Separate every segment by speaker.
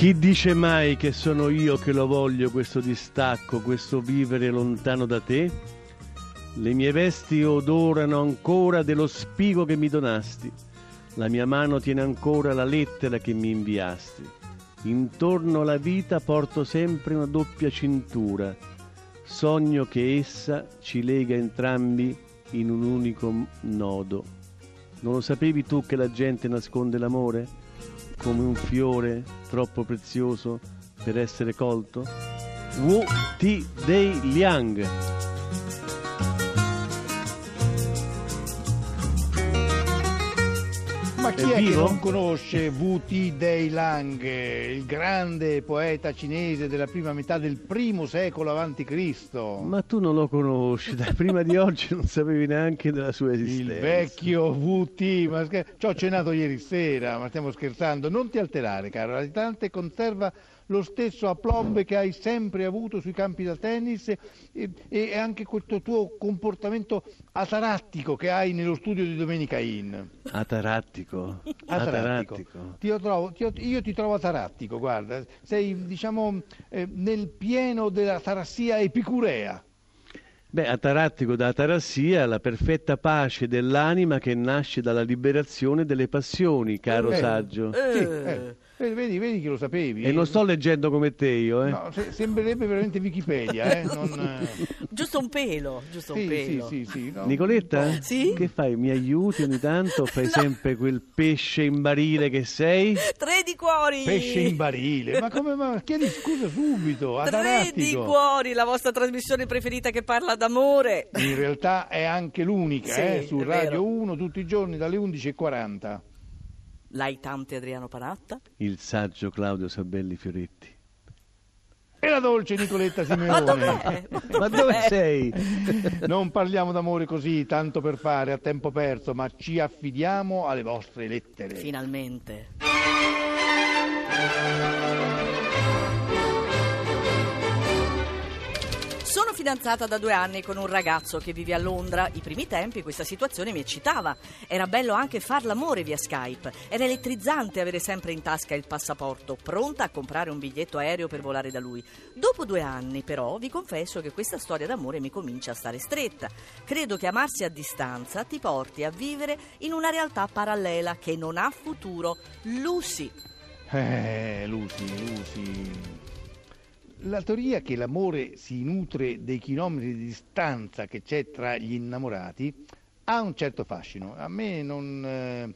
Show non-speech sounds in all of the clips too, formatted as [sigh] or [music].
Speaker 1: Chi dice mai che sono io che lo voglio questo distacco, questo vivere lontano da te? Le mie vesti odorano ancora dello spigo che mi donasti, la mia mano tiene ancora la lettera che mi inviasti. Intorno alla vita porto sempre una doppia cintura, sogno che essa ci lega entrambi in un unico nodo. Non lo sapevi tu che la gente nasconde l'amore? come un fiore troppo prezioso per essere colto? Wu Ti Dei Liang.
Speaker 2: Chi
Speaker 1: È
Speaker 2: è, che non conosce Wu Ti Dei Lang, il grande poeta cinese della prima metà del primo secolo Cristo?
Speaker 1: Ma tu non lo conosci, da prima di oggi non sapevi neanche della sua
Speaker 2: Il
Speaker 1: esistenza.
Speaker 2: vecchio Wu-Ti, ma scher- ci ho cenato ieri sera, ma stiamo scherzando. Non ti alterare, caro, l'abitante conserva lo stesso aplomb che hai sempre avuto sui campi da tennis e, e anche questo tuo comportamento atarattico che hai nello studio di Domenica In.
Speaker 1: Atarattico.
Speaker 2: Atarattico.
Speaker 1: Atarattico.
Speaker 2: Ti trovo- ti io ti trovo atarattico, guarda, sei diciamo eh, nel pieno della tarassia epicurea.
Speaker 1: Beh, atarattico da atarassia, la perfetta pace dell'anima che nasce dalla liberazione delle passioni, caro
Speaker 2: Eh.
Speaker 1: saggio.
Speaker 2: Sì,
Speaker 3: Eh,
Speaker 2: eh, vedi, vedi che lo sapevi.
Speaker 1: E non sto leggendo come te io, eh.
Speaker 2: No, se- sembrerebbe veramente Wikipedia, eh? non, [laughs] eh,
Speaker 3: giusto un pelo, giusto un
Speaker 2: Sì, sì,
Speaker 3: pelo.
Speaker 2: sì, sì, no.
Speaker 1: Nicoletta?
Speaker 3: Sì?
Speaker 1: Che fai? Mi aiuti ogni tanto? Fai sempre quel pesce in barile che sei?
Speaker 3: Tre di cuori!
Speaker 2: Pesce in barile, ma come ma chiedi scusa subito,
Speaker 3: Tre di cuori, la vostra trasmissione preferita che parla d'amore.
Speaker 2: In realtà è anche l'unica,
Speaker 3: Sì,
Speaker 2: eh, su Radio
Speaker 3: vero.
Speaker 2: 1 tutti i giorni dalle 11.40.
Speaker 3: L'aitante Adriano Panatta.
Speaker 1: Il saggio Claudio Sabelli Fioretti.
Speaker 2: E la dolce Nicoletta [laughs]
Speaker 3: Ma
Speaker 2: Simeone.
Speaker 3: dov'è?
Speaker 1: Ma dove sei? [laughs]
Speaker 2: Non parliamo d'amore così, tanto per fare, a tempo perso, ma ci affidiamo alle vostre lettere.
Speaker 3: Finalmente. Fidanzata da due anni con un ragazzo che vive a Londra. I primi tempi questa situazione mi eccitava. Era bello anche far l'amore via Skype. Era elettrizzante avere sempre in tasca il passaporto, pronta a comprare un biglietto aereo per volare da lui. Dopo due anni, però, vi confesso che questa storia d'amore mi comincia a stare stretta. Credo che amarsi a distanza ti porti a vivere in una realtà parallela che non ha futuro. Lucy.
Speaker 2: Eh, Lucy, Lucy. La teoria che l'amore si nutre dei chilometri di distanza che c'è tra gli innamorati ha un certo fascino. A me non... eh,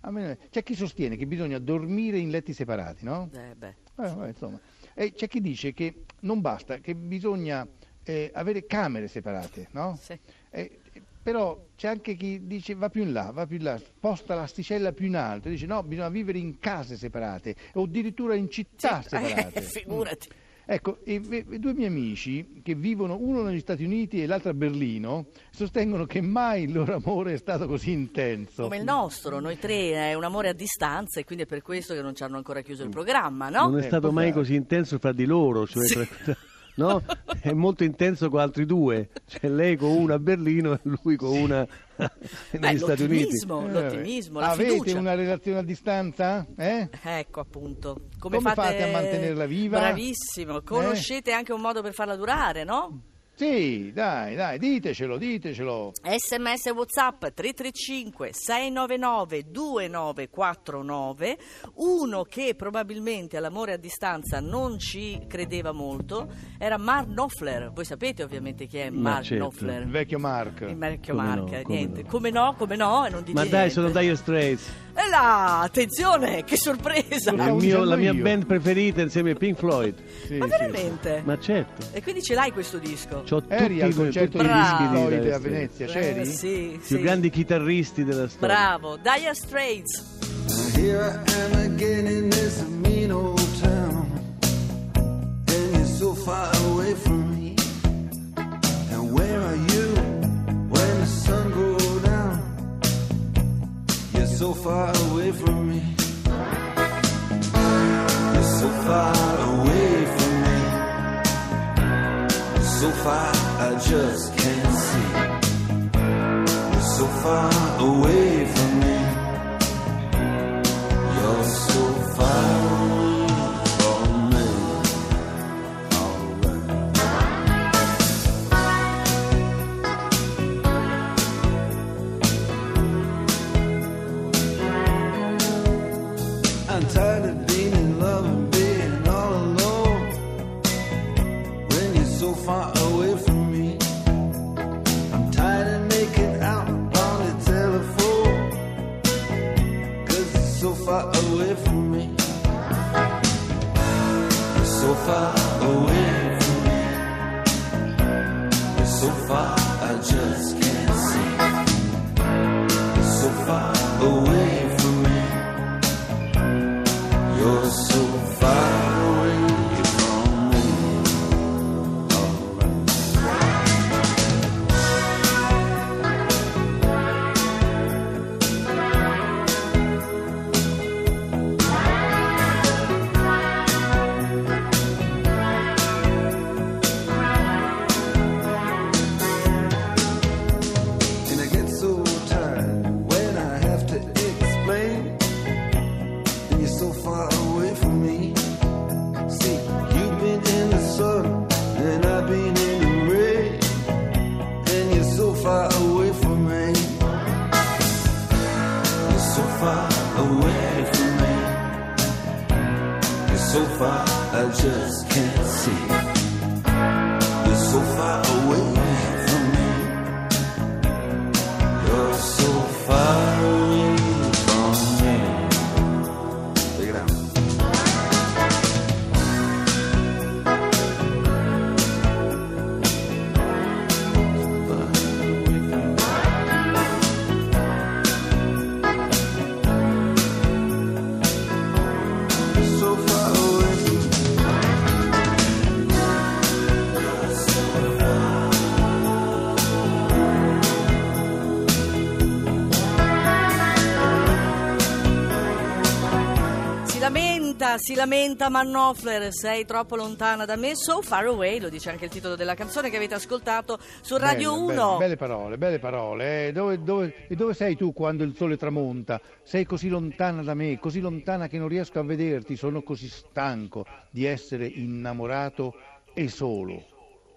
Speaker 2: a me- C'è chi sostiene che bisogna dormire in letti separati, no?
Speaker 3: Eh beh.
Speaker 2: Eh, insomma. E c'è chi dice che non basta, che bisogna eh, avere camere separate, no?
Speaker 3: Sì.
Speaker 2: Eh, però c'è anche chi dice va più in là, va più in là, sposta l'asticella più in alto, dice no, bisogna vivere in case separate o addirittura in città [laughs] separate.
Speaker 3: Eh, figurati.
Speaker 2: Ecco, i, i- i due miei amici che vivono uno negli Stati Uniti e l'altro a Berlino sostengono che mai il loro amore è stato così intenso.
Speaker 3: Come il nostro, noi tre, è un amore a distanza e quindi è per questo che non ci hanno ancora chiuso il programma, no?
Speaker 1: Non è
Speaker 2: Eh,
Speaker 1: stato mai così intenso fra di loro, cioè tra- no? È molto intenso con altri due, cioè lei con una a Berlino e lui con una
Speaker 3: Beh,
Speaker 1: negli Stati Uniti.
Speaker 3: l'ottimismo,
Speaker 2: Eh,
Speaker 3: l'ottimismo, la
Speaker 2: Avete
Speaker 3: fiducia.
Speaker 2: una relazione a distanza? Eh?
Speaker 3: Ecco appunto.
Speaker 2: Come fate a mantenerla viva?
Speaker 3: Bravissimo, conoscete anche un modo per farla durare, no?
Speaker 2: Sì, dai, dai, ditecelo, ditecelo.
Speaker 3: Sms WhatsApp 335 699 2949 uno che probabilmente all'amore a distanza non ci credeva molto era Mark Knopfler voi sapete ovviamente chi è
Speaker 1: Ma
Speaker 3: Mark
Speaker 1: certo.
Speaker 3: Knopfler
Speaker 2: Il vecchio Mark.
Speaker 3: il vecchio
Speaker 1: Come
Speaker 3: Mark
Speaker 1: no, come
Speaker 3: niente
Speaker 1: no.
Speaker 3: come no come no e non dice
Speaker 1: Ma dai,
Speaker 3: niente.
Speaker 1: sono Dire Straits,
Speaker 3: e là attenzione che sorpresa
Speaker 1: il
Speaker 2: stavo
Speaker 1: mio- la mia band preferita insieme a Pink Floyd.
Speaker 2: Sì,
Speaker 3: ma
Speaker 2: sì,
Speaker 3: veramente
Speaker 1: Ma certo,
Speaker 3: e quindi ce l'hai questo disco
Speaker 1: c'ho
Speaker 2: Eri
Speaker 1: tutti,
Speaker 2: al
Speaker 1: i-
Speaker 2: concerto
Speaker 1: tutti
Speaker 2: di
Speaker 1: di
Speaker 2: Floyd a. Venezia,
Speaker 3: Eh,
Speaker 2: c'eri?
Speaker 3: sì,
Speaker 1: I più
Speaker 3: sì.
Speaker 1: grandi chitarristi della storia.
Speaker 3: bravo Dire Straits
Speaker 4: Here I am again in this mean old town. And you're so far away from me. And where are you so far away from me. You're so far away from me. So far I just can't see. You're so far away You're far, I just can't see.
Speaker 3: Lamenta, si lamenta Mannofler, sei troppo lontana da me, so far away, lo dice anche il titolo della canzone che avete ascoltato su Radio
Speaker 2: Bello,
Speaker 3: 1.
Speaker 2: bello, belle parole, belle parole. eh. Dove, dove- e dove sei tu quando il sole tramonta? Sei così lontana da me, così lontana che non riesco a vederti. Sono così stanco di essere innamorato e solo.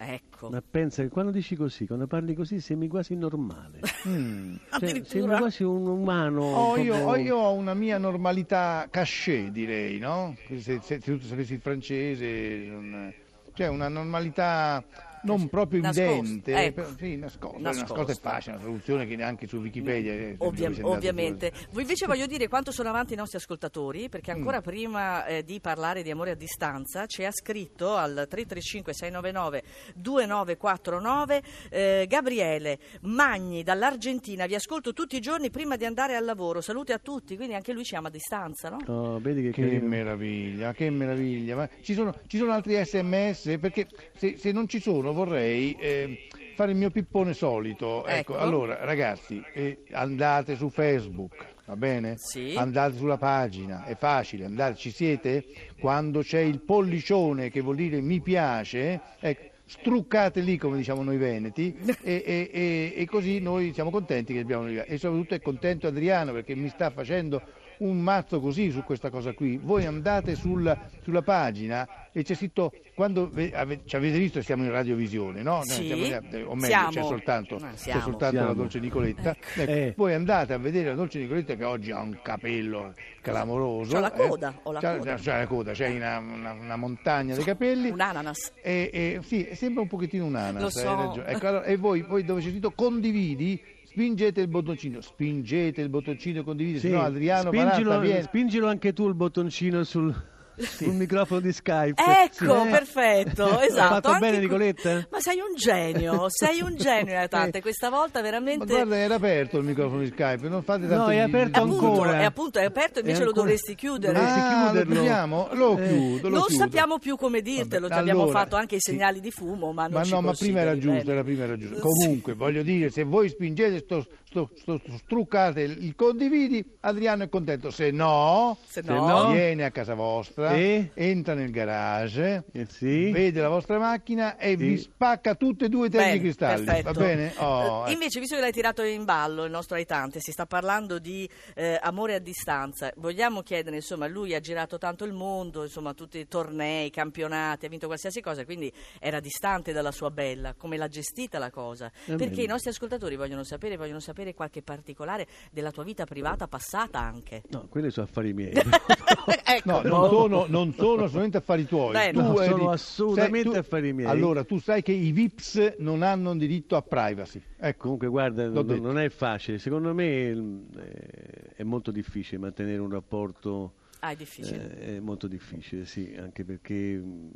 Speaker 3: Ecco.
Speaker 1: Ma pensa che quando dici così, quando parli così, sembri quasi normale. [laughs]
Speaker 2: Mm.
Speaker 1: Cioè, sembri quasi un umano.
Speaker 2: Oh, io,
Speaker 1: proprio-
Speaker 2: oh, io ho una mia normalità cachet, direi, no? Se, se, se tu sapessi il francese, non- cioè una normalità non proprio evidente,
Speaker 3: ecco.
Speaker 2: però- sì, nascosta,
Speaker 3: Nascosta.
Speaker 2: nascosta è facile, una traduzione che neanche su Wikipedia. eh,
Speaker 3: Ovvia- ovviamente. Voi invece voglio dire quanto sono avanti i nostri ascoltatori, perché
Speaker 2: Mm.
Speaker 3: ancora prima eh, di parlare di amore a distanza ci ha scritto al 335 699 2949 eh, Gabriele Magni dall'Argentina. Vi ascolto tutti i giorni prima di andare al lavoro. Salute a tutti, quindi anche lui ci ama a distanza, no?
Speaker 1: Oh, vedi che,
Speaker 2: Che meraviglia, che meraviglia. Ma ci sono, ci sono altri sms? Perché se, se non ci sono vorrei eh, fare il mio pippone solito. Ecco,
Speaker 3: Ecco.
Speaker 2: allora ragazzi, eh, andate su Facebook, va bene?
Speaker 3: Sì.
Speaker 2: Andate sulla pagina, è facile, andate, ci siete? Quando c'è il pollicione che vuol dire mi piace, ecco, struccate lì come diciamo noi veneti e, e- e- e così noi siamo contenti che abbiamo e soprattutto è contento Adriano perché mi sta facendo un mazzo così su questa cosa qui. Voi andate sul- sulla pagina e c'è scritto quando ve- ave- ci avete visto siamo in radiovisione, no?
Speaker 3: Sì,
Speaker 2: siamo in- o meglio
Speaker 3: siamo.
Speaker 2: c'è soltanto,
Speaker 3: Eh,
Speaker 2: c'è
Speaker 3: siamo.
Speaker 2: soltanto la
Speaker 1: Siamo.
Speaker 2: dolce Nicoletta. Ecco,
Speaker 1: Eh.
Speaker 2: Voi andate a vedere la dolce Nicoletta che oggi ha un capello clamoroso.
Speaker 3: C'ha la
Speaker 2: eh.
Speaker 3: coda, ho la
Speaker 2: C'ha-
Speaker 3: coda.
Speaker 2: c'ha la coda, c'è una, una- una montagna di capelli.
Speaker 3: Un ananas.
Speaker 2: E, e- sì, sembra un pochettino un ananas,
Speaker 3: so.
Speaker 2: ragione. Ecco, allora, e voi, voi dove c'è scritto condividi, spingete il bottoncino, spingete il bottoncino condividi,
Speaker 1: Sì,
Speaker 2: no Adriano
Speaker 1: spingilo,
Speaker 2: viene.
Speaker 1: spingilo anche tu il bottoncino sul, sul microfono di Skype.
Speaker 3: Ecco,
Speaker 1: Sì.
Speaker 3: perfetto,
Speaker 1: L'ho
Speaker 3: esatto.
Speaker 1: fatto
Speaker 3: anche
Speaker 1: bene, Nicoletta?
Speaker 3: Ma sei un genio, [laughs] sei un genio, Natante. Questa volta
Speaker 2: Ma
Speaker 3: veramente...
Speaker 2: guarda, era aperto il microfono di Skype, non fate tanto
Speaker 1: No, è aperto
Speaker 3: appunto,
Speaker 1: ancora.
Speaker 3: è appunto, è aperto, invece
Speaker 1: È
Speaker 3: lo
Speaker 1: ancora-
Speaker 3: dovresti chiudere.
Speaker 1: Dovresti
Speaker 2: Ah, lo
Speaker 1: chiuderlo.
Speaker 2: chiudiamo? Lo
Speaker 1: Eh.
Speaker 2: chiudo, lo
Speaker 3: non
Speaker 2: chiudo.
Speaker 3: sappiamo più come dirtelo,
Speaker 2: Vabbè,
Speaker 3: ti abbiamo
Speaker 2: allora,
Speaker 3: fatto anche i
Speaker 2: sì.
Speaker 3: segnali di fumo, ma non
Speaker 2: Ma
Speaker 3: ci
Speaker 2: no, ma prima era giusto, era prima era giusto.
Speaker 3: Sì.
Speaker 2: Comunque, voglio dire, se voi spingete sto, sto, sto- sto- struccate il condividi, Adriano è contento. Se no,
Speaker 3: Se no-
Speaker 2: viene a casa vostra,
Speaker 1: E?
Speaker 2: entra nel garage,
Speaker 1: Eh, sì.
Speaker 2: vede la vostra macchina e
Speaker 1: Sì.
Speaker 2: vi spacca tutte e due i termocristalli.
Speaker 3: perfetto.
Speaker 2: Va bene? Oh,
Speaker 3: Eh. Invece, visto che l'hai tirato in ballo il nostro aitante, si sta parlando di eh, amore a distanza. Vogliamo chiedere, insomma, lui ha girato tanto il mondo, insomma, tutti i tornei, campionati, ha vinto qualsiasi cosa, quindi era distante dalla sua bella. Come l'ha gestita la cosa?
Speaker 1: Eh,
Speaker 3: Perché
Speaker 1: bene.
Speaker 3: i nostri ascoltatori vogliono sapere, vogliono sapere qualche particolare della tua vita privata passata anche.
Speaker 1: No, quelli sono affari miei. [laughs]
Speaker 3: ecco,
Speaker 2: No,
Speaker 3: no.
Speaker 2: non sono, sono, non sono assolutamente affari tuoi.
Speaker 3: Beh,
Speaker 2: Tu
Speaker 1: no,
Speaker 2: eri-
Speaker 1: sono assolutamente
Speaker 2: sai, tu-
Speaker 1: affari miei.
Speaker 2: Allora, tu sai che i VIPs non hanno diritto a privacy. Ecco.
Speaker 1: Comunque, guarda, non, non è facile. Secondo me mm, eh, è molto difficile mantenere un rapporto.
Speaker 3: Ah, è difficile.
Speaker 1: eh, è molto difficile, sì, anche perché mm,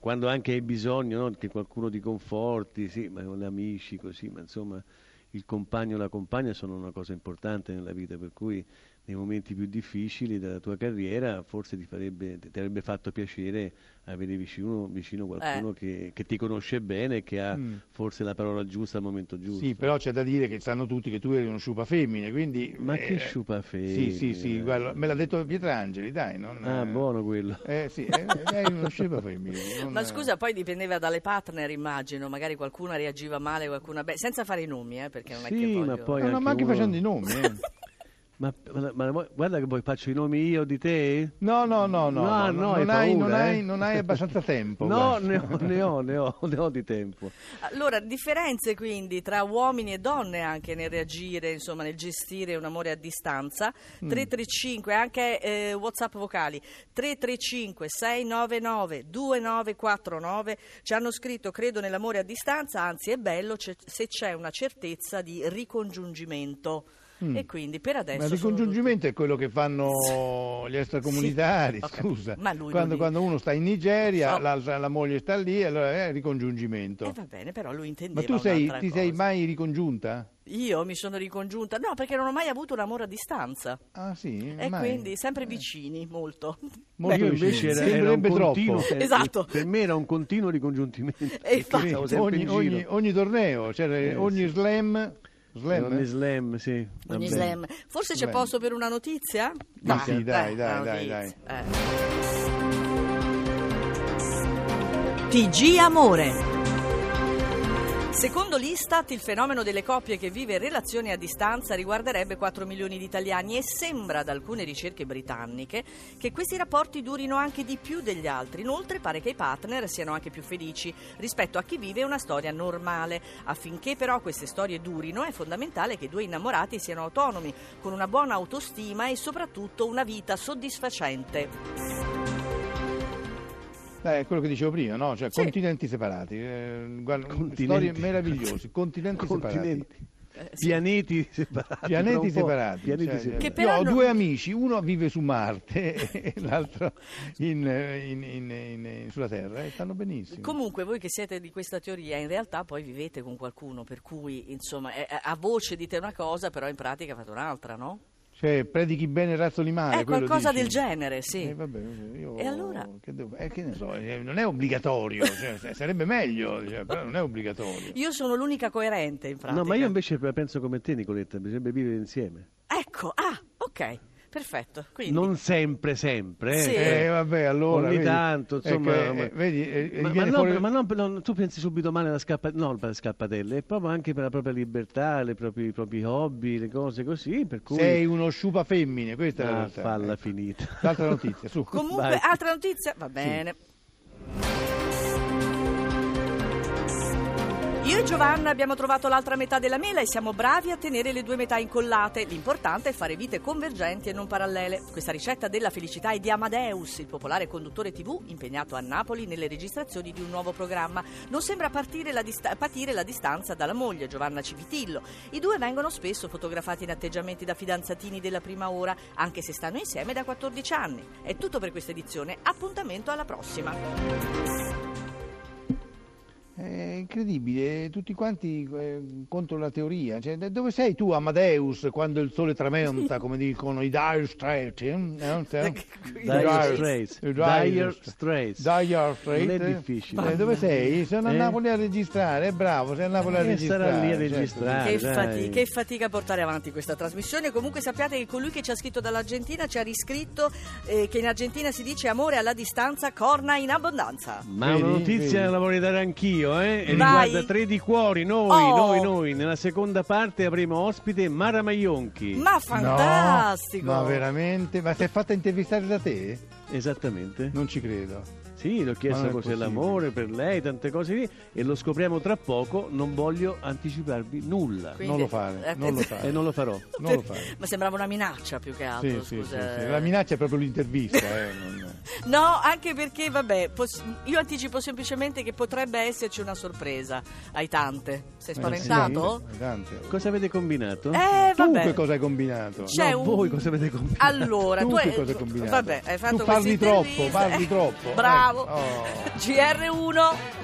Speaker 1: quando anche hai bisogno no, che qualcuno ti conforti, sì, ma con gli amici, così, ma insomma il compagno o la compagna sono una cosa importante nella vita, per cui nei momenti più difficili della tua carriera forse ti, farebbe, ti avrebbe fatto piacere avere vicino, vicino qualcuno che, che ti conosce bene e che ha
Speaker 2: Mm.
Speaker 1: forse la parola giusta al momento giusto.
Speaker 2: Sì, però c'è da dire che sanno tutti che tu eri uno sciupa femmine, quindi...
Speaker 1: Ma che
Speaker 2: eh,
Speaker 1: sciupa
Speaker 2: Sì, sì, sì,
Speaker 1: femmine.
Speaker 2: guarda, me l'ha detto Pietrangeli, dai. Non,
Speaker 1: Ah,
Speaker 2: eh,
Speaker 1: buono quello.
Speaker 2: Eh sì, eh, eri uno sciupa femmine. [laughs] non-
Speaker 3: Ma scusa, poi dipendeva dalle partner, immagino. Magari qualcuna reagiva male, qualcuna beh, senza fare i nomi, eh, perché non è che
Speaker 1: Sì,
Speaker 3: voglio...
Speaker 1: ma poi
Speaker 2: No, no, ma anche
Speaker 1: uno-
Speaker 2: facendo i nomi, eh.
Speaker 1: Ma, ma- ma- guarda che poi faccio i nomi io di te?
Speaker 2: No, no, no, no,
Speaker 1: No,
Speaker 2: no,
Speaker 1: no,
Speaker 2: non,
Speaker 1: hai
Speaker 2: hai, non,
Speaker 1: paura,
Speaker 2: hai,
Speaker 1: eh?
Speaker 2: non hai abbastanza tempo. [laughs]
Speaker 1: No, ne ho, ne ho, ne ho, [laughs] ne ho di tempo.
Speaker 3: Allora, differenze quindi tra uomini e donne anche nel reagire, insomma, nel gestire un amore a distanza.
Speaker 2: Mm.
Speaker 3: 335, anche eh, WhatsApp vocali. 335 699 2949 ci hanno scritto credo nell'amore a distanza, anzi è bello se c'è una certezza di ricongiungimento. E quindi per adesso
Speaker 2: Mm. Ma il
Speaker 3: sono
Speaker 2: ricongiungimento è quello che fanno gli extracomunitari,
Speaker 3: Sì,
Speaker 2: scusa.
Speaker 3: Ma lui lo
Speaker 2: quando, quando uno sta in Nigeria,
Speaker 3: Oh.
Speaker 2: l'altra- la moglie sta lì, allora è ricongiungimento.
Speaker 3: tutti- Eh, va bene, però lui intendeva
Speaker 2: Ma tu sei, ti sei
Speaker 3: cosa.
Speaker 2: mai ricongiunta?
Speaker 3: Io mi sono ricongiunta, no, perché non ho mai avuto un amore a distanza.
Speaker 2: Ah sì?
Speaker 3: E
Speaker 2: mai?
Speaker 3: quindi sempre vicini, molto.
Speaker 2: Molto
Speaker 1: Io
Speaker 2: vicino.
Speaker 1: invece era, era un
Speaker 2: troppo.
Speaker 1: continuo, per-
Speaker 3: Esatto.
Speaker 1: per me era un continuo ricongiungimento.
Speaker 3: E
Speaker 1: perché
Speaker 3: infatti-
Speaker 2: ogni, ogni- ogni torneo, cioè
Speaker 1: Eh,
Speaker 2: ogni
Speaker 1: sì.
Speaker 2: slam, slam,
Speaker 1: Ogni
Speaker 2: eh?
Speaker 1: slam, sì.
Speaker 3: Ogni slam. Forse c'è
Speaker 2: Slam.
Speaker 3: posto per una notizia?
Speaker 2: Ma sì, dai,
Speaker 3: una
Speaker 2: dai, dai,
Speaker 3: notizia. Eh. TG Amore. Secondo l'Istat, il fenomeno delle coppie che vive relazioni a distanza riguarderebbe 4 milioni di italiani e sembra da alcune ricerche britanniche che questi rapporti durino anche di più degli altri. Inoltre pare che i partner siano anche più felici rispetto a chi vive una storia normale. Affinché però queste storie durino è fondamentale che i due innamorati siano autonomi, con una buona autostima e soprattutto una vita soddisfacente.
Speaker 2: Dai, è quello che dicevo prima, no? Cioè,
Speaker 3: Sì.
Speaker 2: continenti separati. eh, guarda,
Speaker 1: Continenti.
Speaker 2: Storie meravigliose, continenti,
Speaker 1: Continenti.
Speaker 3: Eh, sì.
Speaker 1: Pianeti separati.
Speaker 2: Pianeti separati.
Speaker 1: Pianeti
Speaker 2: cioè,
Speaker 1: separati.
Speaker 3: Che
Speaker 2: io
Speaker 3: però
Speaker 2: ho
Speaker 3: non-
Speaker 2: due amici, uno vive su Marte [laughs] e l'altro in- in- in- in- sulla Terra e stanno benissimo.
Speaker 3: Comunque voi che siete di questa teoria in realtà poi vivete con qualcuno per cui insomma a voce dite una cosa però in pratica fate un'altra, no?
Speaker 2: Cioè, predichi bene il razzo di mare.
Speaker 3: È qualcosa
Speaker 2: dici?
Speaker 3: del genere, sì.
Speaker 2: Eh, vabbè, vabbè, io-
Speaker 3: E allora?
Speaker 2: Che, devo- eh, che ne so, eh, non è obbligatorio, [laughs] cioè, sarebbe meglio, cioè, però non è obbligatorio.
Speaker 3: Io sono l'unica coerente in pratica.
Speaker 1: No, ma io invece penso come te, Nicoletta, bisognerebbe vivere insieme.
Speaker 3: Ecco, ah, ok, perfetto. Quindi
Speaker 1: Non sempre, sempre. eh.
Speaker 3: Sì.
Speaker 2: Eh, vabbè, allora.
Speaker 1: Ogni
Speaker 2: vedi,
Speaker 1: tanto, insomma,
Speaker 2: eh,
Speaker 1: ma-
Speaker 2: eh, vedi, eh,
Speaker 1: Ma, ma
Speaker 2: viene
Speaker 1: no,
Speaker 2: fuori-
Speaker 1: ma non, non- tu pensi subito male alla scappa, no, per le scappatelle, è proprio anche per la propria libertà, le proprie- i propri hobby, le cose così, per cui...
Speaker 2: sei uno sciupa femmine, questa è la
Speaker 1: Ah,
Speaker 2: realtà.
Speaker 1: falla
Speaker 2: Ecco.
Speaker 1: finita.
Speaker 2: L'altra notizia, su.
Speaker 3: Comunque,
Speaker 1: Vai.
Speaker 3: altra notizia? Va bene. Io e Giovanna abbiamo trovato l'altra metà della mela e siamo bravi a tenere le due metà incollate. L'importante è fare vite convergenti e non parallele. Questa ricetta della felicità è di Amadeus, il popolare conduttore TV impegnato a Napoli nelle registrazioni di un nuovo programma. Non sembra la dista- patire la distanza dalla moglie, Giovanna Civitillo. I due vengono spesso fotografati in atteggiamenti da fidanzatini della prima ora, anche se stanno insieme da 14 anni. È tutto per questa edizione. Appuntamento alla prossima.
Speaker 2: È incredibile, tutti quanti eh, contro la teoria. Cioè, dove sei tu, Amadeus, quando il sole tramonta, [laughs] come dicono i Dire Straits? eh? Cioè, i
Speaker 1: Dire Straits. Dire Straits.
Speaker 2: Dire Straits.
Speaker 1: Non è
Speaker 2: eh?
Speaker 1: difficile.
Speaker 2: Eh, dove sei? Sono a
Speaker 1: Eh?
Speaker 2: Napoli a registrare, è bravo, sei a Napoli a
Speaker 1: Eh,
Speaker 2: registrare.
Speaker 1: sarà lì a
Speaker 2: certo.
Speaker 1: registrare.
Speaker 3: Che,
Speaker 1: dai.
Speaker 3: fati- che fatica a portare avanti questa trasmissione. Comunque sappiate che colui che ci ha scritto dall'Argentina ci ha riscritto eh, che in Argentina si dice amore alla distanza, corna in abbondanza.
Speaker 1: Ma
Speaker 2: Vedi?
Speaker 1: una notizia
Speaker 2: Vedi?
Speaker 1: la vorrei dare anch'io, eh? E
Speaker 3: Vai.
Speaker 1: riguarda Tre di Cuori, noi,
Speaker 3: Oh.
Speaker 1: noi, noi. Nella seconda parte avremo ospite Mara Maionchi.
Speaker 3: Ma fantastico!
Speaker 2: No, ma veramente? Ma si è fatta intervistare da te?
Speaker 1: Esattamente.
Speaker 2: Non ci credo.
Speaker 1: Sì, l'ho chiesto cos'è l'amore per lei, tante cose lì, e lo scopriamo tra poco. Non voglio anticiparvi nulla.
Speaker 3: Quindi-
Speaker 2: Non lo fare,
Speaker 3: eh,
Speaker 2: non lo
Speaker 3: eh,
Speaker 2: fare.
Speaker 1: E non lo farò. [laughs]
Speaker 2: Non lo fare.
Speaker 3: Ma sembrava una minaccia più che altro,
Speaker 2: Sì, sì,
Speaker 3: scusa.
Speaker 2: sì, sì. La minaccia è proprio l'intervista. [laughs] eh, non-
Speaker 3: No, anche perché, vabbè, pos- io anticipo semplicemente che potrebbe esserci una sorpresa ai tante. Sei spaventato?
Speaker 2: Sì, tante.
Speaker 1: Cosa avete combinato?
Speaker 3: Eh,
Speaker 2: Tu
Speaker 3: vabbè.
Speaker 2: che cosa hai combinato?
Speaker 3: C'è
Speaker 1: No,
Speaker 3: un-
Speaker 1: voi cosa avete combinato?
Speaker 3: Allora,
Speaker 2: Tu
Speaker 3: tu, hai-
Speaker 2: cosa hai combinato?
Speaker 3: Vabbè, hai fatto
Speaker 2: Tu parli troppo, parli troppo.
Speaker 3: Bravo.
Speaker 2: Eh, oh. [laughs]
Speaker 3: GR1